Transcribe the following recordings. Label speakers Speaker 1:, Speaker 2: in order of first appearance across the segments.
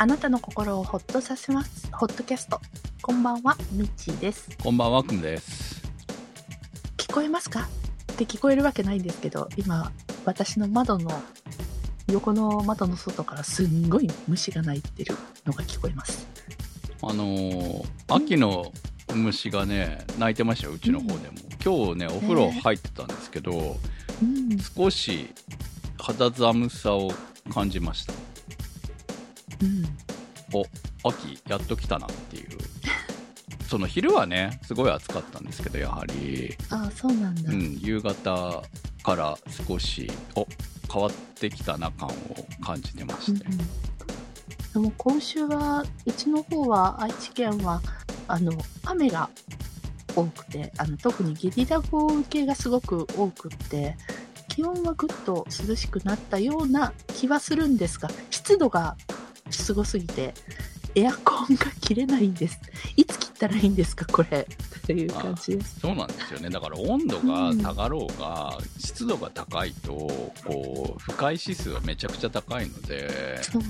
Speaker 1: あなたの心をほっとさせます。ホットキャスト。こんばんは、みっちーです。
Speaker 2: こんばんは、くんです。
Speaker 1: 聞こえますか？って聞こえるわけないんですけど、今、私の窓の、横の窓の外からすんごい虫が鳴いてるのが聞こえます。
Speaker 2: あのー秋の虫がね、鳴いてましたよ、うちの方でも。今日ね、お風呂入ってたんですけど、
Speaker 1: うん。
Speaker 2: 少し肌寒さを感じました。
Speaker 1: うん。
Speaker 2: お、秋やっと来たなっていう。その昼はね、すごい暑かったんですけど、やはり、
Speaker 1: ああ、そうなんだ。
Speaker 2: うん、夕方から少し、お、変わってきたな感を感じてまして。
Speaker 1: うんうんでも今週はうちの方は愛知県はあの雨が多くてあの特にゲリラ豪雨系がすごく多くって気温はぐっと涼しくなったような気はするんですが湿度がすごすぎてエアコンが切れないんです。いつ切ったらいいんですかこれ。という感じです。
Speaker 2: そうなんですよね。だから温度が下がろうが、湿度が高いとこう不快指数はめちゃくちゃ高いので。
Speaker 1: そう、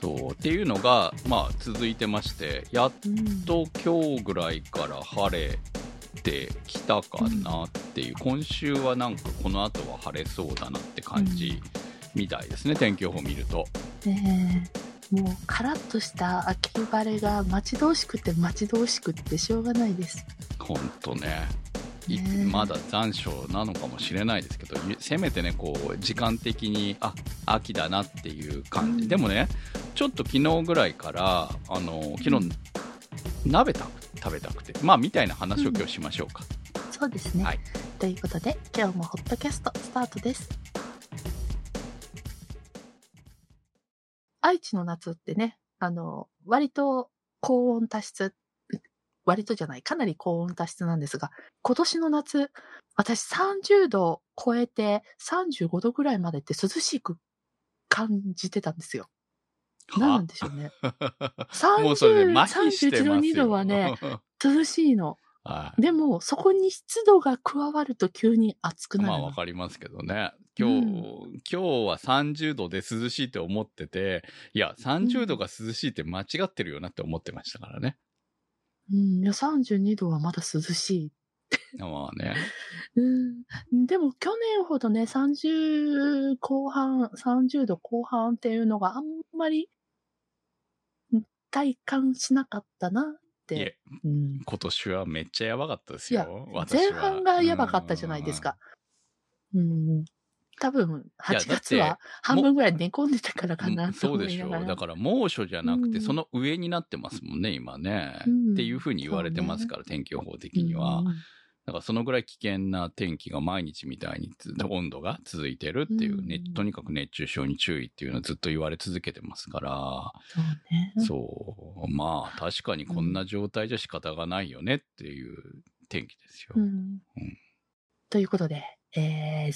Speaker 2: そう。っていうのが、まあ、続いてましてやっ
Speaker 1: うん、
Speaker 2: と今日ぐらいから晴れてきたかなっていう、今週はなんかこの後は晴れそうだなって感じみたいですね、天気予報見ると。
Speaker 1: ねえもうカラッとした秋晴れが待ち遠しくて待ち遠しくってしょうがないです。
Speaker 2: ほんとね。い
Speaker 1: ねえ。
Speaker 2: まだ残暑なのかもしれないですけどゆせめてねこう時間的にあ秋だなっていう感じ、
Speaker 1: うん。
Speaker 2: でもねちょっと昨日ぐらいからあの昨日、
Speaker 1: うん。
Speaker 2: 鍋た食べたくて。まあみたいな話を今日しましょうか、
Speaker 1: そうですね。
Speaker 2: はい。
Speaker 1: ということで、今日もホットキャストスタートです。愛知の夏ってね、あの、割と高温多湿、割とじゃない、かなり高温多湿なんですが、今年の夏、私30度超えて35度ぐらいまでって涼しく感じてたんですよ。何なんでしょうね。
Speaker 2: もうそれで
Speaker 1: 30
Speaker 2: 麻痺して
Speaker 1: 31度、
Speaker 2: ます
Speaker 1: 2度はね、
Speaker 2: よ。
Speaker 1: 涼しいの。
Speaker 2: はい
Speaker 1: でも、そこに湿度が加わると急に暑くなるの。
Speaker 2: まあわかりますけどね。今日、今日は30度で涼しいって思ってて、いや、30度が涼しいって間違ってるよなって思ってましたからね。
Speaker 1: うん、いや、32度はまだ涼しい。
Speaker 2: まあね。
Speaker 1: うん、でも去年ほどね、30後半、30度後半っていうのがあんまりうん体感しなかったなうん、
Speaker 2: 今年はめっちゃやばかったですよ。、私
Speaker 1: 前
Speaker 2: は
Speaker 1: 半がやばかったじゃないですか。うん。多分、8月は半分ぐらい寝込んでたからか
Speaker 2: うん。
Speaker 1: なと
Speaker 2: そうでしょう。だから猛暑じゃなくて、
Speaker 1: うん
Speaker 2: その上になってますもんね、今ね。
Speaker 1: うん
Speaker 2: っていうふうに言われてますから、天気予報的には。
Speaker 1: うん
Speaker 2: だからそのぐらい危険な天気が毎日みたいにつ温度が続いてるっていう、ね
Speaker 1: うん
Speaker 2: とにかく熱中症に注意っていうのをずっと言われ続けてますから、
Speaker 1: そうね。
Speaker 2: そう、まあ確かにこんな状態じゃ仕方がないよねっていう天気ですよ。
Speaker 1: うん
Speaker 2: うん
Speaker 1: ということで、えー、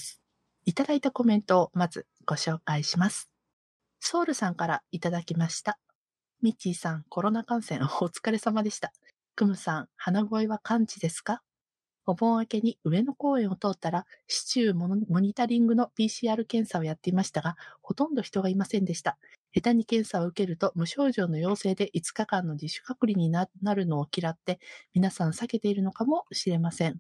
Speaker 1: いただいたコメントをまずご紹介します。ソウルさんからいただきました。ミッチーさん、コロナ感染お疲れ様でした。クムさん、鼻声は完治ですか？お盆明けに上野公園を通ったら、市中モモニタリングの PCR 検査をやっていましたが、ほとんど人がいませんでした。下手に検査を受けると無症状の陽性で5日間の自主隔離にななるのを嫌って、皆さん避けているのかもしれません。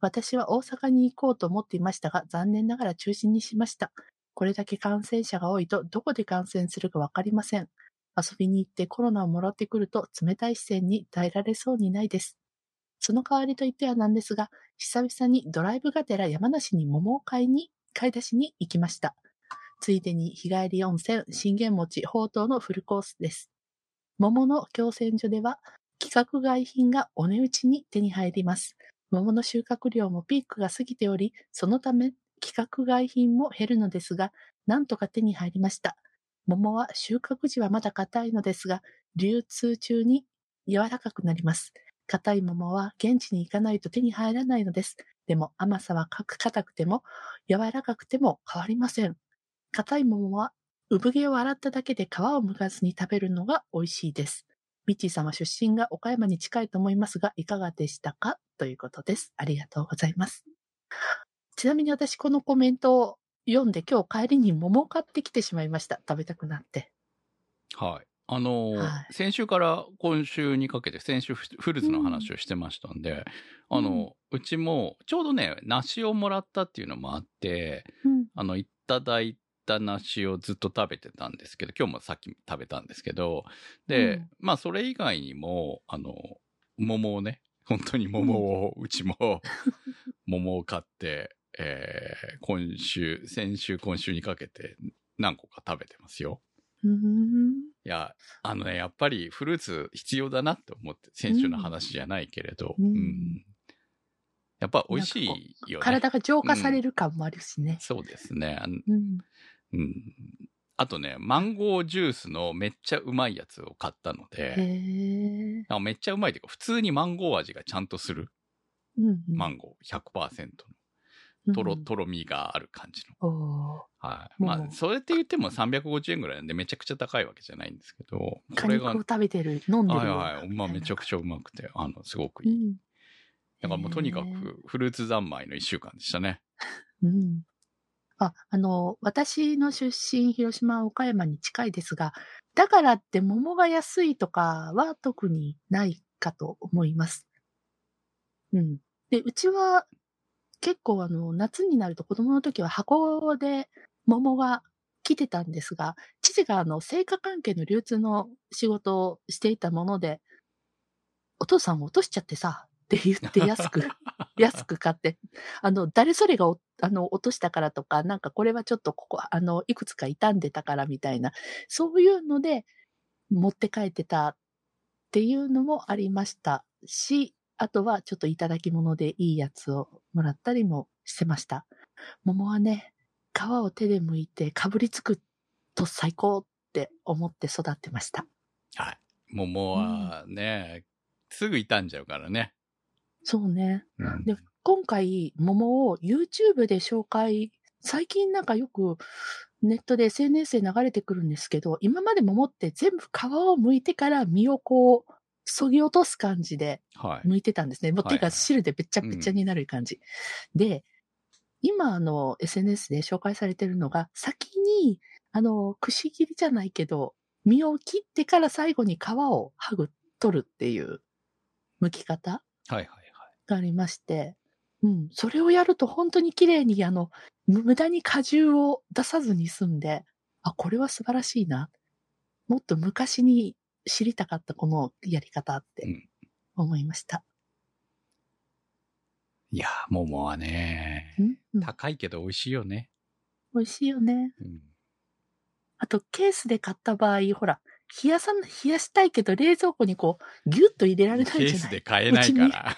Speaker 1: 私は大阪に行こうと思っていましたが、残念ながら中止にしました。これだけ感染者が多いと、どこで感染するかわかりません。遊びに行ってコロナをもらってくると、冷たい視線に耐えられそうにないです。その代わりと言ってはなんですが、久々にドライブがてら山梨に桃を買いに、買い出しに行きました。ついでに日帰り温泉、信玄餅、ほうとうのフルコースです。桃の共選所では、規格外品がお値打ちに手に入ります。桃の収穫量もピークが過ぎており、そのため規格外品も減るのですが、なんとか手に入りました。桃は収穫時はまだ硬いのですが、流通中に柔らかくなります。硬い桃は現地に行かないと手に入らないのです。でも甘さは硬くても柔らかくても変わりません。硬い桃は産毛を洗っただけで皮を剥かずに食べるのが美味しいです。ミッチー様出身が岡山に近いと思いますが、いかがでしたか？ということです。ありがとうございます。ちなみに私このコメントを読んで今日帰りに桃を買ってきてしまいました。食べたくなって。
Speaker 2: はい。あの、
Speaker 1: は
Speaker 2: 先週から今週にかけて、先週フフルーツの話をしてましたんで、
Speaker 1: うん
Speaker 2: あの、うちも、ちょうどね、梨をもらったっていうのもあって、
Speaker 1: うん。
Speaker 2: あの、いただいた梨をずっと食べてたんですけど、今日もさっき食べたんですけど、で、
Speaker 1: うん
Speaker 2: まあ、それ以外にも、あの、桃をね、本当に桃を、うちも、桃を買って、えー今週、先週、今週にかけて何個か食べてますよ。
Speaker 1: うん。
Speaker 2: いや、あのね、やっぱりフルーツ必要だなって思って、先週の話じゃないけれど、
Speaker 1: うん
Speaker 2: うんやっぱ美味しいよね。
Speaker 1: 体が浄化される感もあるしね。
Speaker 2: そうですね。
Speaker 1: うん。
Speaker 2: うん。あとね、マンゴージュースのめっちゃうまいやつを買ったの
Speaker 1: へ
Speaker 2: で、めっちゃうまいというか、普通にマンゴー味がちゃんとする。
Speaker 1: うん。
Speaker 2: マンゴー100%の。とろ、とろみがある感じの。はい。まあ、それって言っても350円ぐらいなんでめちゃくちゃ高いわけじゃないんですけど、こ
Speaker 1: 果
Speaker 2: れが、
Speaker 1: 食べてる、飲んでる
Speaker 2: はいはい。まあめちゃくちゃうまくて、あの、すごくいい。
Speaker 1: うん。
Speaker 2: だからもうとにかくフルーツ三昧の一週間でしたね。
Speaker 1: うん。あ、あの、私の出身、広島、岡山に近いですが、だからって桃が安いとかは特にないかと思います。うん。で、うちは結構あの、夏になると子供の時は箱で桃が来てたんですが、父があの、成果関係の流通の仕事をしていたもので、お父さん落としちゃってさ、って言って安く、安く買って、あの、誰それがあの、落としたからとか、なんかこれはちょっとここ、あの、いくつか傷んでたからみたいな、そういうので持って帰ってたっていうのもありましたし、あとはちょっといただき物でいいやつをもらったりもしてました。桃はね、皮を手で剥いてかぶりつくと最高って思って育ってました。
Speaker 2: はい。桃はね、すぐ傷んじゃうからね。
Speaker 1: そうね。
Speaker 2: うん
Speaker 1: で今回、桃を YouTube で紹介、最近なんかよくネットで SNS で流れてくるんですけど、今まで桃って全部皮を剥いてから実をこう、そぎ落とす感じで
Speaker 2: はい。
Speaker 1: 剥いてたんですね。もう
Speaker 2: はい
Speaker 1: 手が汁でべっちゃべっちゃになる感じ。で、今あの SNS で紹介されてるのが、先にあの、くし切りじゃないけど、実を切ってから最後に皮を剥ぐ、取るっていう剥き方
Speaker 2: はいはいはい。
Speaker 1: がありまして、うん、それをやると本当に綺麗にあの、む無駄に果汁を出さずに済んで、あ、これは素晴らしいな。もっと昔に知りたかったこのやり方って
Speaker 2: うん
Speaker 1: 思いました。
Speaker 2: いや、桃はね、
Speaker 1: うんうん
Speaker 2: 高いけど美味しいよね。
Speaker 1: 美味しいよね。
Speaker 2: うん。
Speaker 1: あと、ケースで買った場合、ほら、冷やさん、冷やしたいけど冷蔵庫にこう、ギュッと入れられないじゃない
Speaker 2: ケースで買えないから。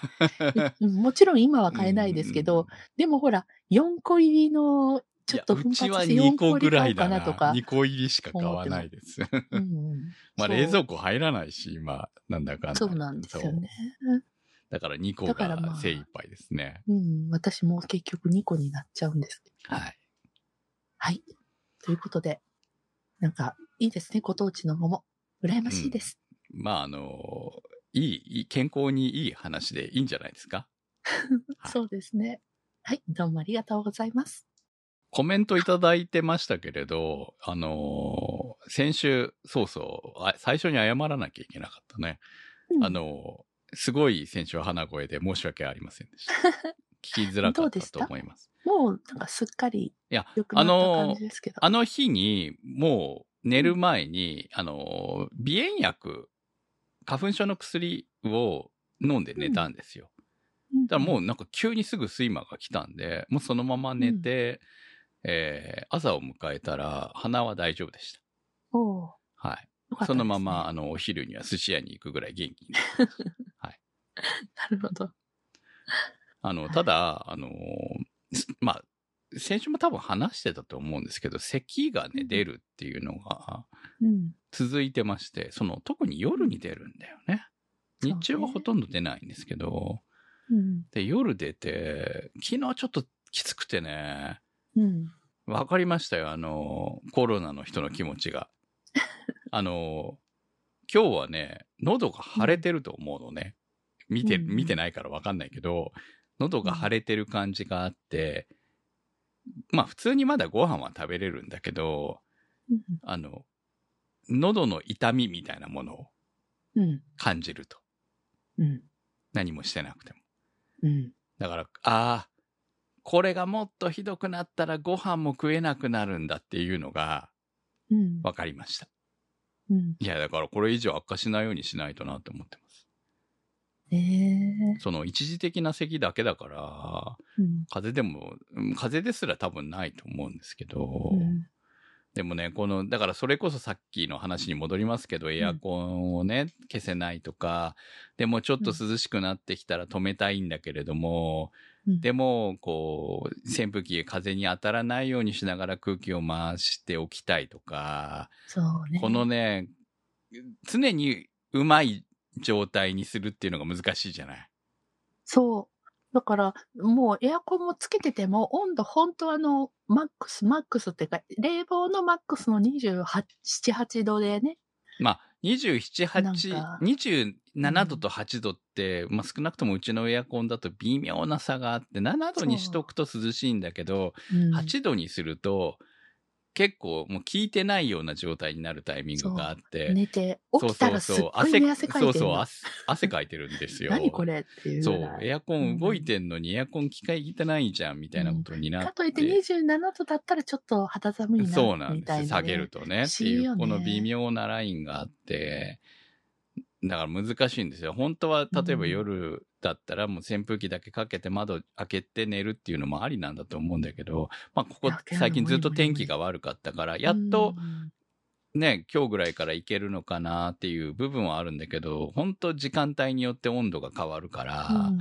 Speaker 1: う んもちろん今は買えないですけど、でもほら、4個入りの、ちょっと奮
Speaker 2: いやうちは
Speaker 1: 発して
Speaker 2: 2
Speaker 1: 4
Speaker 2: 個ぐらいだな。
Speaker 1: かなとか。
Speaker 2: 2個入りしか買わないです。
Speaker 1: うんうん
Speaker 2: まあ冷蔵庫入らないし、今、なんだかんだ。
Speaker 1: そうなんですよね。
Speaker 2: だから2個が精一杯ですね。
Speaker 1: うん、私も結局2個になっちゃうんです。
Speaker 2: はい。
Speaker 1: はい。ということで、なんか、いいですね、ご当地の桃。羨ましいです。
Speaker 2: まあ、あの、いい健康にいい話でいいんじゃないですか？はい
Speaker 1: そうですね。はい、どうもありがとうございます。
Speaker 2: コメントいただいてましたけれど、あのー先週、そうそうあ、最初に謝らなきゃいけなかったね。
Speaker 1: うん
Speaker 2: あのーすごい先週は鼻声で申し訳ありませんでした。聞きづらかったと思います。
Speaker 1: もう、なんかすっかり良くな
Speaker 2: あ
Speaker 1: った感
Speaker 2: の
Speaker 1: じですけど。
Speaker 2: あの日に、もう寝る前に、あのー、鼻炎薬、花粉症の薬を飲んで寝たんですよ。
Speaker 1: うん
Speaker 2: だからもうなんか急にすぐ睡魔が来たんで、もうそのまま寝て、えー朝を迎えたら鼻は大丈夫でした。
Speaker 1: おう
Speaker 2: はい。
Speaker 1: ね
Speaker 2: そのまま、あの、お昼には寿司屋に行くぐらい元気に。
Speaker 1: なるほど。
Speaker 2: あの、ただ、あのー、すまあ、先週も多分話してたと思うんですけど、咳がね、出るっていうのが
Speaker 1: うん。
Speaker 2: 続いてまして、その、特に夜に出るんだよね。日中はほとんど出ないんですけど、
Speaker 1: うん。
Speaker 2: で、夜出て、昨日ちょっときつくてね、
Speaker 1: うん。
Speaker 2: わかりましたよ、あの、コロナの人の気持ちが。あの、今日はね、喉が腫れてると思うのね。見て、
Speaker 1: うん
Speaker 2: 見てないからわかんないけど、喉が腫れてる感じがあって、まあ普通にまだご飯は食べれるんだけど、
Speaker 1: うん
Speaker 2: あの、喉の痛みみたいなものを
Speaker 1: うん。
Speaker 2: 感じると。
Speaker 1: うん。
Speaker 2: 何もしてなくても。
Speaker 1: うん。
Speaker 2: だから、ああ、これがもっとひどくなったらご飯も食えなくなるんだっていうのが
Speaker 1: うん。
Speaker 2: 分かりました。
Speaker 1: うん。
Speaker 2: いや、だからこれ以上悪化しないようにしないとなって思ってます。
Speaker 1: ええ
Speaker 2: その一時的な咳だけだから、
Speaker 1: うん。
Speaker 2: 風邪でも、うん風邪ですら多分ないと思うんですけど、
Speaker 1: うん。
Speaker 2: でもね、この、だからそれこそさっきの話に戻りますけど、エアコンをね、消せないとか、でもちょっと涼しくなってきたら止めたいんだけれども、
Speaker 1: うん
Speaker 2: でも、こう、扇風機が風に当たらないようにしながら空気を回しておきたいとか、
Speaker 1: ね。
Speaker 2: このね、常にうまい状態にするっていうのが難しいじゃない？
Speaker 1: そう。だから、もうエアコンもつけてても、温度本当あの、マックス、マックスっていうか、冷房のマックスの28、7、8度でね。
Speaker 2: まあ、27、
Speaker 1: なん
Speaker 2: 8
Speaker 1: か、
Speaker 2: 27度と8度って、まあ少なくともうちのエアコンだと微妙な差があって、7度にしとくと涼しいんだけど、
Speaker 1: うん、
Speaker 2: 8度にすると、結構もう効いてないような状態になるタイミングがあって、
Speaker 1: 寝て、起きたらすっごい寝汗かいてる
Speaker 2: そうそう、汗汗かいてるんですよ。
Speaker 1: 何これっていう
Speaker 2: そう。エアコン動いてんのにエアコン機械いてないじゃんみたいなことになって。
Speaker 1: かといって27度だったらちょっと肌寒いな、
Speaker 2: そうなんです。下げるとね。っていう、この微妙なラインがあって、だから難しいんですよ。本当は、例えば夜だったらもう扇風機だけかけて窓開けて寝るっていうのもありなんだと思うんだけど、まあここ最近ずっと天気が悪かったから、やっと
Speaker 1: うん
Speaker 2: ね、今日ぐらいからいけるのかなっていう部分はあるんだけど、本当時間帯によって温度が変わるから、
Speaker 1: うん。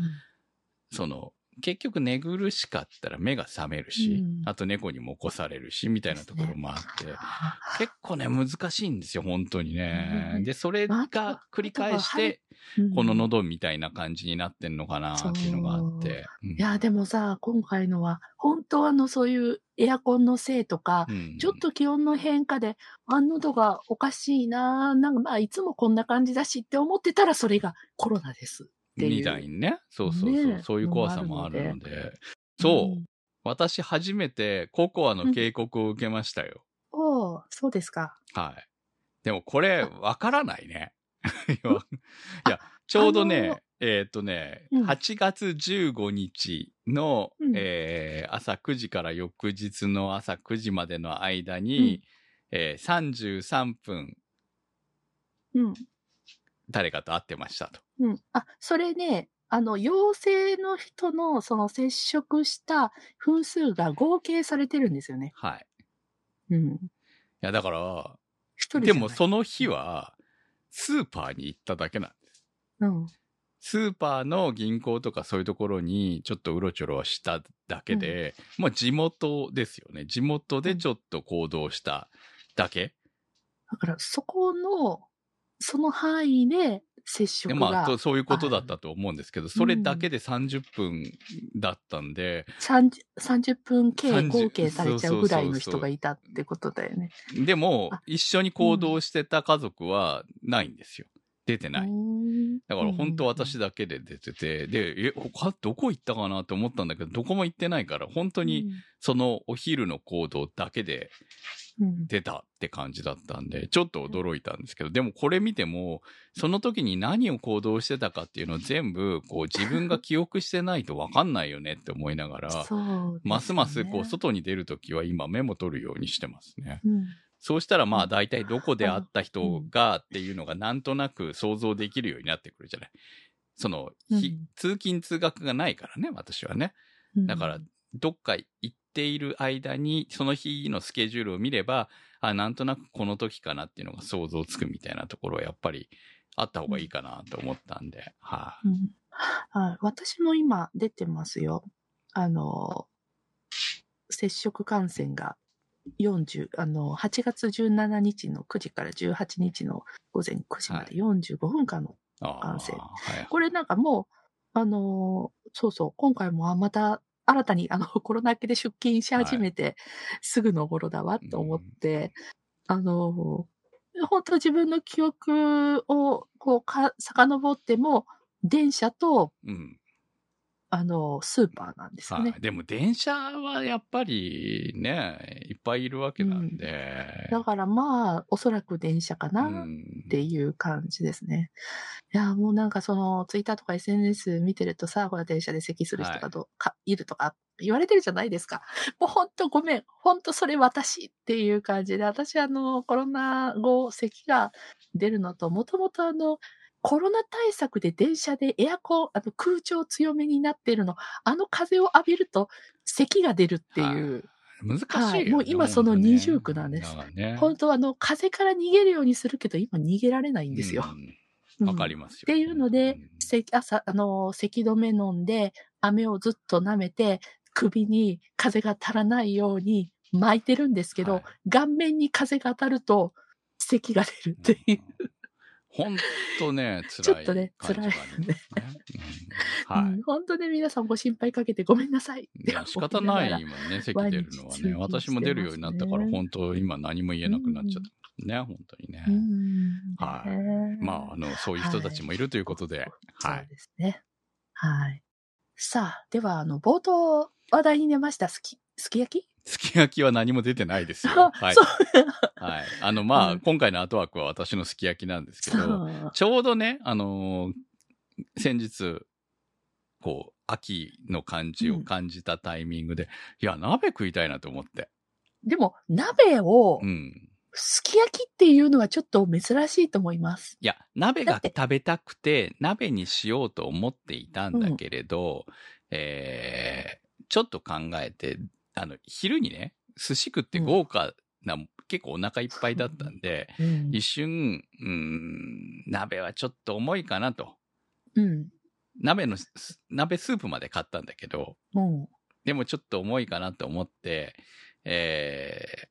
Speaker 2: その、結局寝苦しかったら目が覚めるし、
Speaker 1: うん。
Speaker 2: あと猫にも起こされるし、みたいなところもあって、
Speaker 1: あ
Speaker 2: 結構ね、難しいんですよ、本当にね。
Speaker 1: うん
Speaker 2: で、それが繰り返して、
Speaker 1: うん
Speaker 2: この喉みたいな感じになってんのかなっていうのがあって。う。ん。
Speaker 1: いや、でもさ、今回のは、本当あの、そういうエアコンのせいとか、
Speaker 2: うん。
Speaker 1: ちょっと気温の変化で、あ、喉がおかしいな、なんかまあ、いつもこんな感じだしって思ってたら、それがコロナです。っていう
Speaker 2: みたいにね。そうそうそう。
Speaker 1: ねえ
Speaker 2: そういう怖さもあるの
Speaker 1: の
Speaker 2: で。そう、
Speaker 1: ん
Speaker 2: 私初めてココアの警告を受けましたよ。
Speaker 1: おーそうですか。
Speaker 2: はい。でもこれ、わからないね。いや、ちょうどね、えっ、とね、
Speaker 1: うん
Speaker 2: 8月15日の、
Speaker 1: うん
Speaker 2: えー朝9時から翌日の朝9時までの間に、えー33分
Speaker 1: うん。
Speaker 2: 誰かと会ってましたと。
Speaker 1: うん。あ、それね、あの、陽性の人の、その接触した分数が合計されてるんですよね。
Speaker 2: はい。
Speaker 1: うん。
Speaker 2: いや、だから、
Speaker 1: 一人じゃない
Speaker 2: でもその日は、スーパーに行っただけなんです。
Speaker 1: うん。
Speaker 2: スーパーの銀行とかそういうところにちょっとうろちょろしただけで、もう地元ですよね。地元でちょっと行動しただけ。
Speaker 1: だから、そこの、その範囲で接触が、
Speaker 2: でまあ、とそういうことだったと思うんですけど、それだけで30分だったんで、
Speaker 1: 30, 30分計
Speaker 2: 30
Speaker 1: 合計されちゃうぐらいの
Speaker 2: そうそうそうそう
Speaker 1: 人がいたってことだよね。
Speaker 2: でも
Speaker 1: あ、
Speaker 2: 一緒に行動してた家族はないんですよ。出てない。だから本当私
Speaker 1: だ
Speaker 2: だけで出てて、で、え、他どこ行ったかなと思ったんだけど、どこも行ってないから、本当に、そのお昼の行動だけで
Speaker 1: うん
Speaker 2: 出たって感じだったんで、ちょっと驚いたんですけど、でもこれ見ても、その時に何を行動してたかっていうのを全部、こう自分が記憶してないとわかんないよねって思いながら、
Speaker 1: ね。
Speaker 2: ますますこう外に出る時は今メモ取るようにしてますね。
Speaker 1: うん。
Speaker 2: そうしたらま
Speaker 1: うん。
Speaker 2: あ大体どこで会った人がっていうのがなんとなく想像できるようになってくるじゃない。その、ひ
Speaker 1: うん。
Speaker 2: 通勤通学がないからね、私はね。だから、どっか行っている間に、その日のスケジュールを見れば、あ、なんとなくこの時かなっていうのが想像つくみたいなところはやっぱりあった方がいいかなと思ったんで、はい、
Speaker 1: うん。はい。私も今出てますよ。あの、接触感染が40、あの、8月17日の9時から18日の午前9時まで45分間の、
Speaker 2: あ
Speaker 1: 感染。
Speaker 2: はい。
Speaker 1: これなんかもう、あの、そうそう、今回もあまた新たにあの コロナ明けで出勤し始めて、すぐの頃だわと思って、あの、本当自分の記憶をこうか、遡っても、電車と、
Speaker 2: うん。
Speaker 1: あの、スーパーなんですよね。
Speaker 2: はい。でも電車はやっぱりね、いっぱいいるわけなんで。
Speaker 1: だからまあ、おそらく電車かな。
Speaker 2: うん
Speaker 1: っていう感じですね。いや、もうなんかその、ツイッターとか SNS 見てるとさ、ほら、電車で咳する人がど、かいるとか言われてるじゃないですか。もうほんとごめん。ほんとそれ私っていう感じで、私あの、コロナ後、咳が出るのと、もともとあの、コロナ対策で電車でエアコン、あの空調強めになってるの、あの風を浴びると咳が出るっていう、
Speaker 2: 難しいよね、
Speaker 1: はいもう今その二重苦なんです
Speaker 2: ね。
Speaker 1: 本当はあの、風から逃げるようにするけど、今逃げられないんですよ。
Speaker 2: うん。わか
Speaker 1: り
Speaker 2: りますよ。
Speaker 1: っていうので
Speaker 2: うん、
Speaker 1: せ朝、あの、咳止め飲んで、飴をずっと舐めて、首に風が足らないように巻いてるんですけど、
Speaker 2: はい
Speaker 1: 顔面に風が当たると、咳が出るっていう。
Speaker 2: 本当ね、辛い。
Speaker 1: ちょっとね
Speaker 2: 感じがありますね。うんはい。
Speaker 1: うん本当ね、皆さんご心配かけてごめんなさい。
Speaker 2: いや仕方ないもんね、咳出るのはね。私も出るようになったから、本当今何も言えなくなっちゃった。ね、本当にね。
Speaker 1: うん
Speaker 2: はい
Speaker 1: ね
Speaker 2: まあ、あの、そういう人たちもいるということで、は
Speaker 1: そう
Speaker 2: い。
Speaker 1: ですね。はい。さあ、では、あの、冒頭話題に出ました、すき、すき焼き
Speaker 2: すき焼きは何も出てないですよ。
Speaker 1: あ
Speaker 2: はい。はい。あの、まあ、
Speaker 1: うん
Speaker 2: 今回のアートワークは私のすき焼きなんですけ
Speaker 1: そ
Speaker 2: ど、
Speaker 1: う。
Speaker 2: ちょうどね、あのー先日、こう、秋の感じを感じたタイミングで、いや、鍋食いたいなと思って。
Speaker 1: でも、鍋を
Speaker 2: う、ん。
Speaker 1: すき焼きっていうのはちょっと珍しいと思います。
Speaker 2: いや、鍋が食べたくて、鍋にしようと思っていたんだけれど、えーちょっと考えて、あの、昼にね、寿司食って豪華な、結構お腹いっぱいだったんで、
Speaker 1: うん。
Speaker 2: 一瞬、うーん、鍋はちょっと重いかなと。
Speaker 1: うん。
Speaker 2: 鍋の、す鍋スープまで買ったんだけど、
Speaker 1: も
Speaker 2: でもちょっと重いかなと思って、えー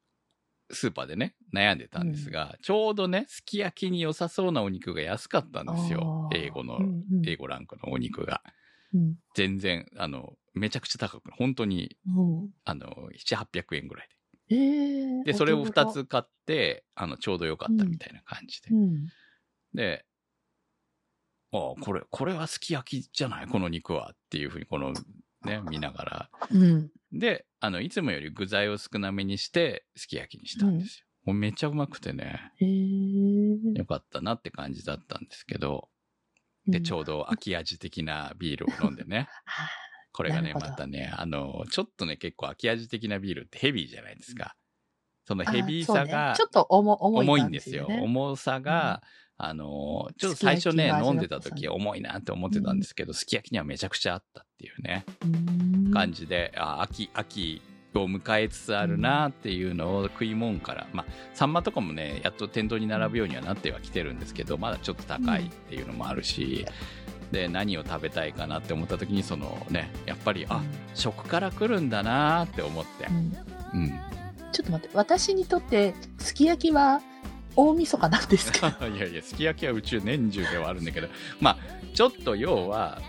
Speaker 2: スーパーでね、悩んでたんですが、ちょうどね、すき焼きに良さそうなお肉が安かったんですよ。英語の、
Speaker 1: うんうん
Speaker 2: 英語ランクのお肉が。
Speaker 1: う、うん。
Speaker 2: 全然、あの、めちゃくちゃ高く、本当に、
Speaker 1: うん。
Speaker 2: あの、7、800円ぐらい
Speaker 1: ええ
Speaker 2: で。で、それを2。
Speaker 1: お
Speaker 2: つ買って、あの、ちょうどよかったみたいな感じで。
Speaker 1: うん。
Speaker 2: で、ああ、これ、これはすき焼きじゃない？この肉はっていうふうに、この、ね、見ながら。
Speaker 1: うん。
Speaker 2: で、あの、いつもより具材を少なめにして、すき焼きにしたんですよ。もうめっちゃうまくてね、
Speaker 1: ええ。
Speaker 2: よかったなって感じだったんですけど、で、ちょうど秋味的なビールを飲んでね、
Speaker 1: は
Speaker 2: これがね、またね、あの、ちょっとね、結構秋味的なビールってヘビーじゃないですか。その
Speaker 1: あ
Speaker 2: ヘビーさが
Speaker 1: ちょっと重重い
Speaker 2: 重いんですよ。
Speaker 1: ね
Speaker 2: 重さが、あの、ちょっと最初ね、飲んでた時重いなって思ってたんですけど、すき焼きにはめちゃくちゃあったっていうね、
Speaker 1: うん。
Speaker 2: 感じで、あ秋、秋を迎えつつあるなっていうのを食いもんから、まあ、サンマとかもね、やっと店頭に並ぶようにはなってはきてるんですけど、まだちょっと高いっていうのもあるし、で、何を食べたいかなって思った時に、そのね、やっぱり、あ、食から来るんだなって思って
Speaker 1: う。ん
Speaker 2: うん。
Speaker 1: ちょっと待って、私にとって、すき焼きは大晦日なんですか？
Speaker 2: いやいや、すき焼きは宇宙年中ではあるんだけど、まあ、ちょっと要は、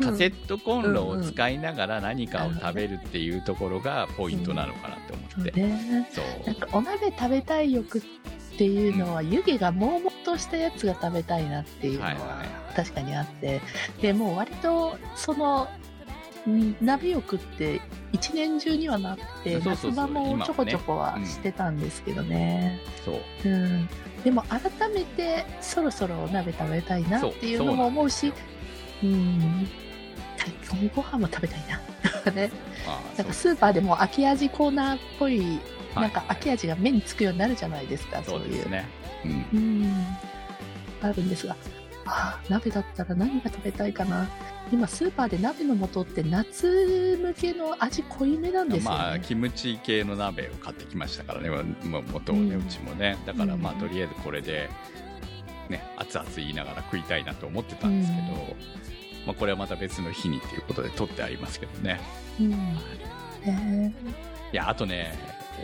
Speaker 2: カセットコンロを使いながら何かを食べるっていうところがポイントなのかなって思って。
Speaker 1: ね。
Speaker 2: そう。
Speaker 1: なん。かお鍋食べたい欲っていうのは、湯気がもうもっとしたやつが食べたいなっていうの
Speaker 2: はいは
Speaker 1: は確かにあって、でもう割とそのん鍋欲って一年中にはなって夏場もちょこちょこは
Speaker 2: うん
Speaker 1: してたんですけどね、
Speaker 2: そう。
Speaker 1: うん。でも改めてそろそろお鍋食べたいなっていうのも思うしうん炊き込みご飯も食べたいなとかねなんかスーパーでも秋味コーナーっぽい
Speaker 2: はい
Speaker 1: なんか秋味が目につくようになるじゃないですか、
Speaker 2: そ
Speaker 1: そうういう。
Speaker 2: ですね。うん。
Speaker 1: うん。あるんですが、ああ、鍋だったら何が食べたいかな。今、スーパーで鍋の素って夏向けの味濃いめなんですよね。
Speaker 2: まあ、キムチ系の鍋を買ってきましたからね、まあ元をね、
Speaker 1: う
Speaker 2: うんちもね。だからまあ、
Speaker 1: うん
Speaker 2: とりあえずこれで、ね、熱々言いながら食いたいなと思ってたんですけど、
Speaker 1: うん
Speaker 2: まあ、これはまた別の日にっていうことで取ってありますけどね。
Speaker 1: うん。ね
Speaker 2: いや、あとね、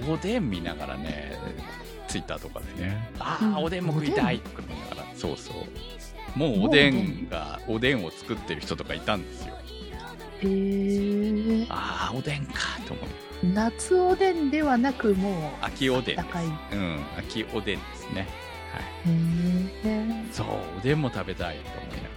Speaker 2: おでん見ながらね、ツイッターとかでね、ああ、
Speaker 1: うん
Speaker 2: おでんも食いたいとか見ながら、そうそう。もうおでんが、おでんを作ってる人とかいたんですよ。
Speaker 1: えー、
Speaker 2: ああ、おでんかと思う。
Speaker 1: 夏おでんではなく、もう、
Speaker 2: 秋おでんです。うん、秋おでんですね。そう、おでんも食べたいと思いながら。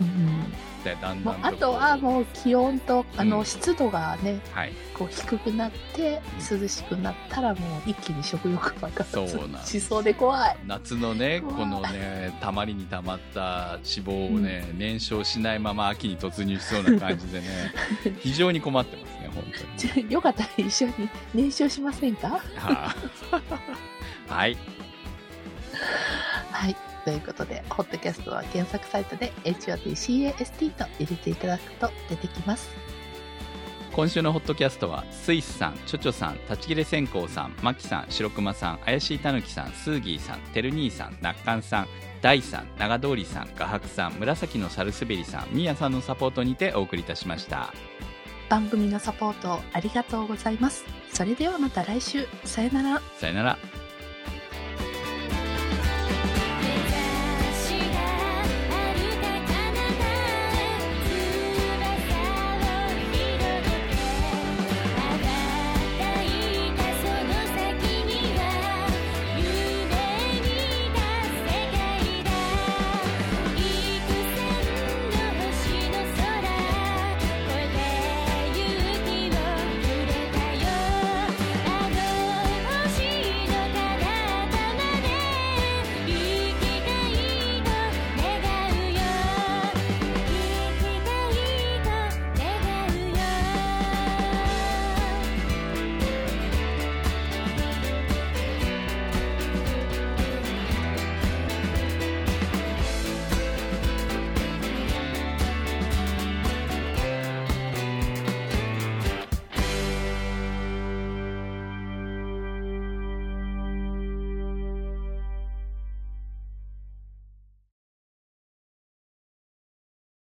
Speaker 1: うん
Speaker 2: だんだんと
Speaker 1: あとはもう気温とあ
Speaker 2: うん
Speaker 1: の湿度がね、
Speaker 2: はい。
Speaker 1: こう低くなって涼しくなったらもう一気に食欲爆発
Speaker 2: そうなん
Speaker 1: しそうで怖い。
Speaker 2: 夏のねこのねたまりにたまった脂肪をね、燃焼しないまま秋に突入しそうな感じでね 非常に困ってますね本当に。
Speaker 1: よかったら一緒に燃焼しませんか？
Speaker 2: はあはい
Speaker 1: はい。ということで、ホットキャストは検索サイトで HOTCAST と入れていただくと出てきます。
Speaker 2: 今週のホットキャストはスイスさん、チョチョさん、立ち切れ線香さん、マキさん、白熊さん、怪しいたぬきさん、スーギーさん、てる兄さん、なっかんさん、ダイさん、長通りさん、画伯さん、紫のサルスベリさん、ミーヤさんのサポートにてお送りいたしました。
Speaker 1: 番組のサポートありがとうございます。それではまた来週。さよなら。
Speaker 2: さよなら。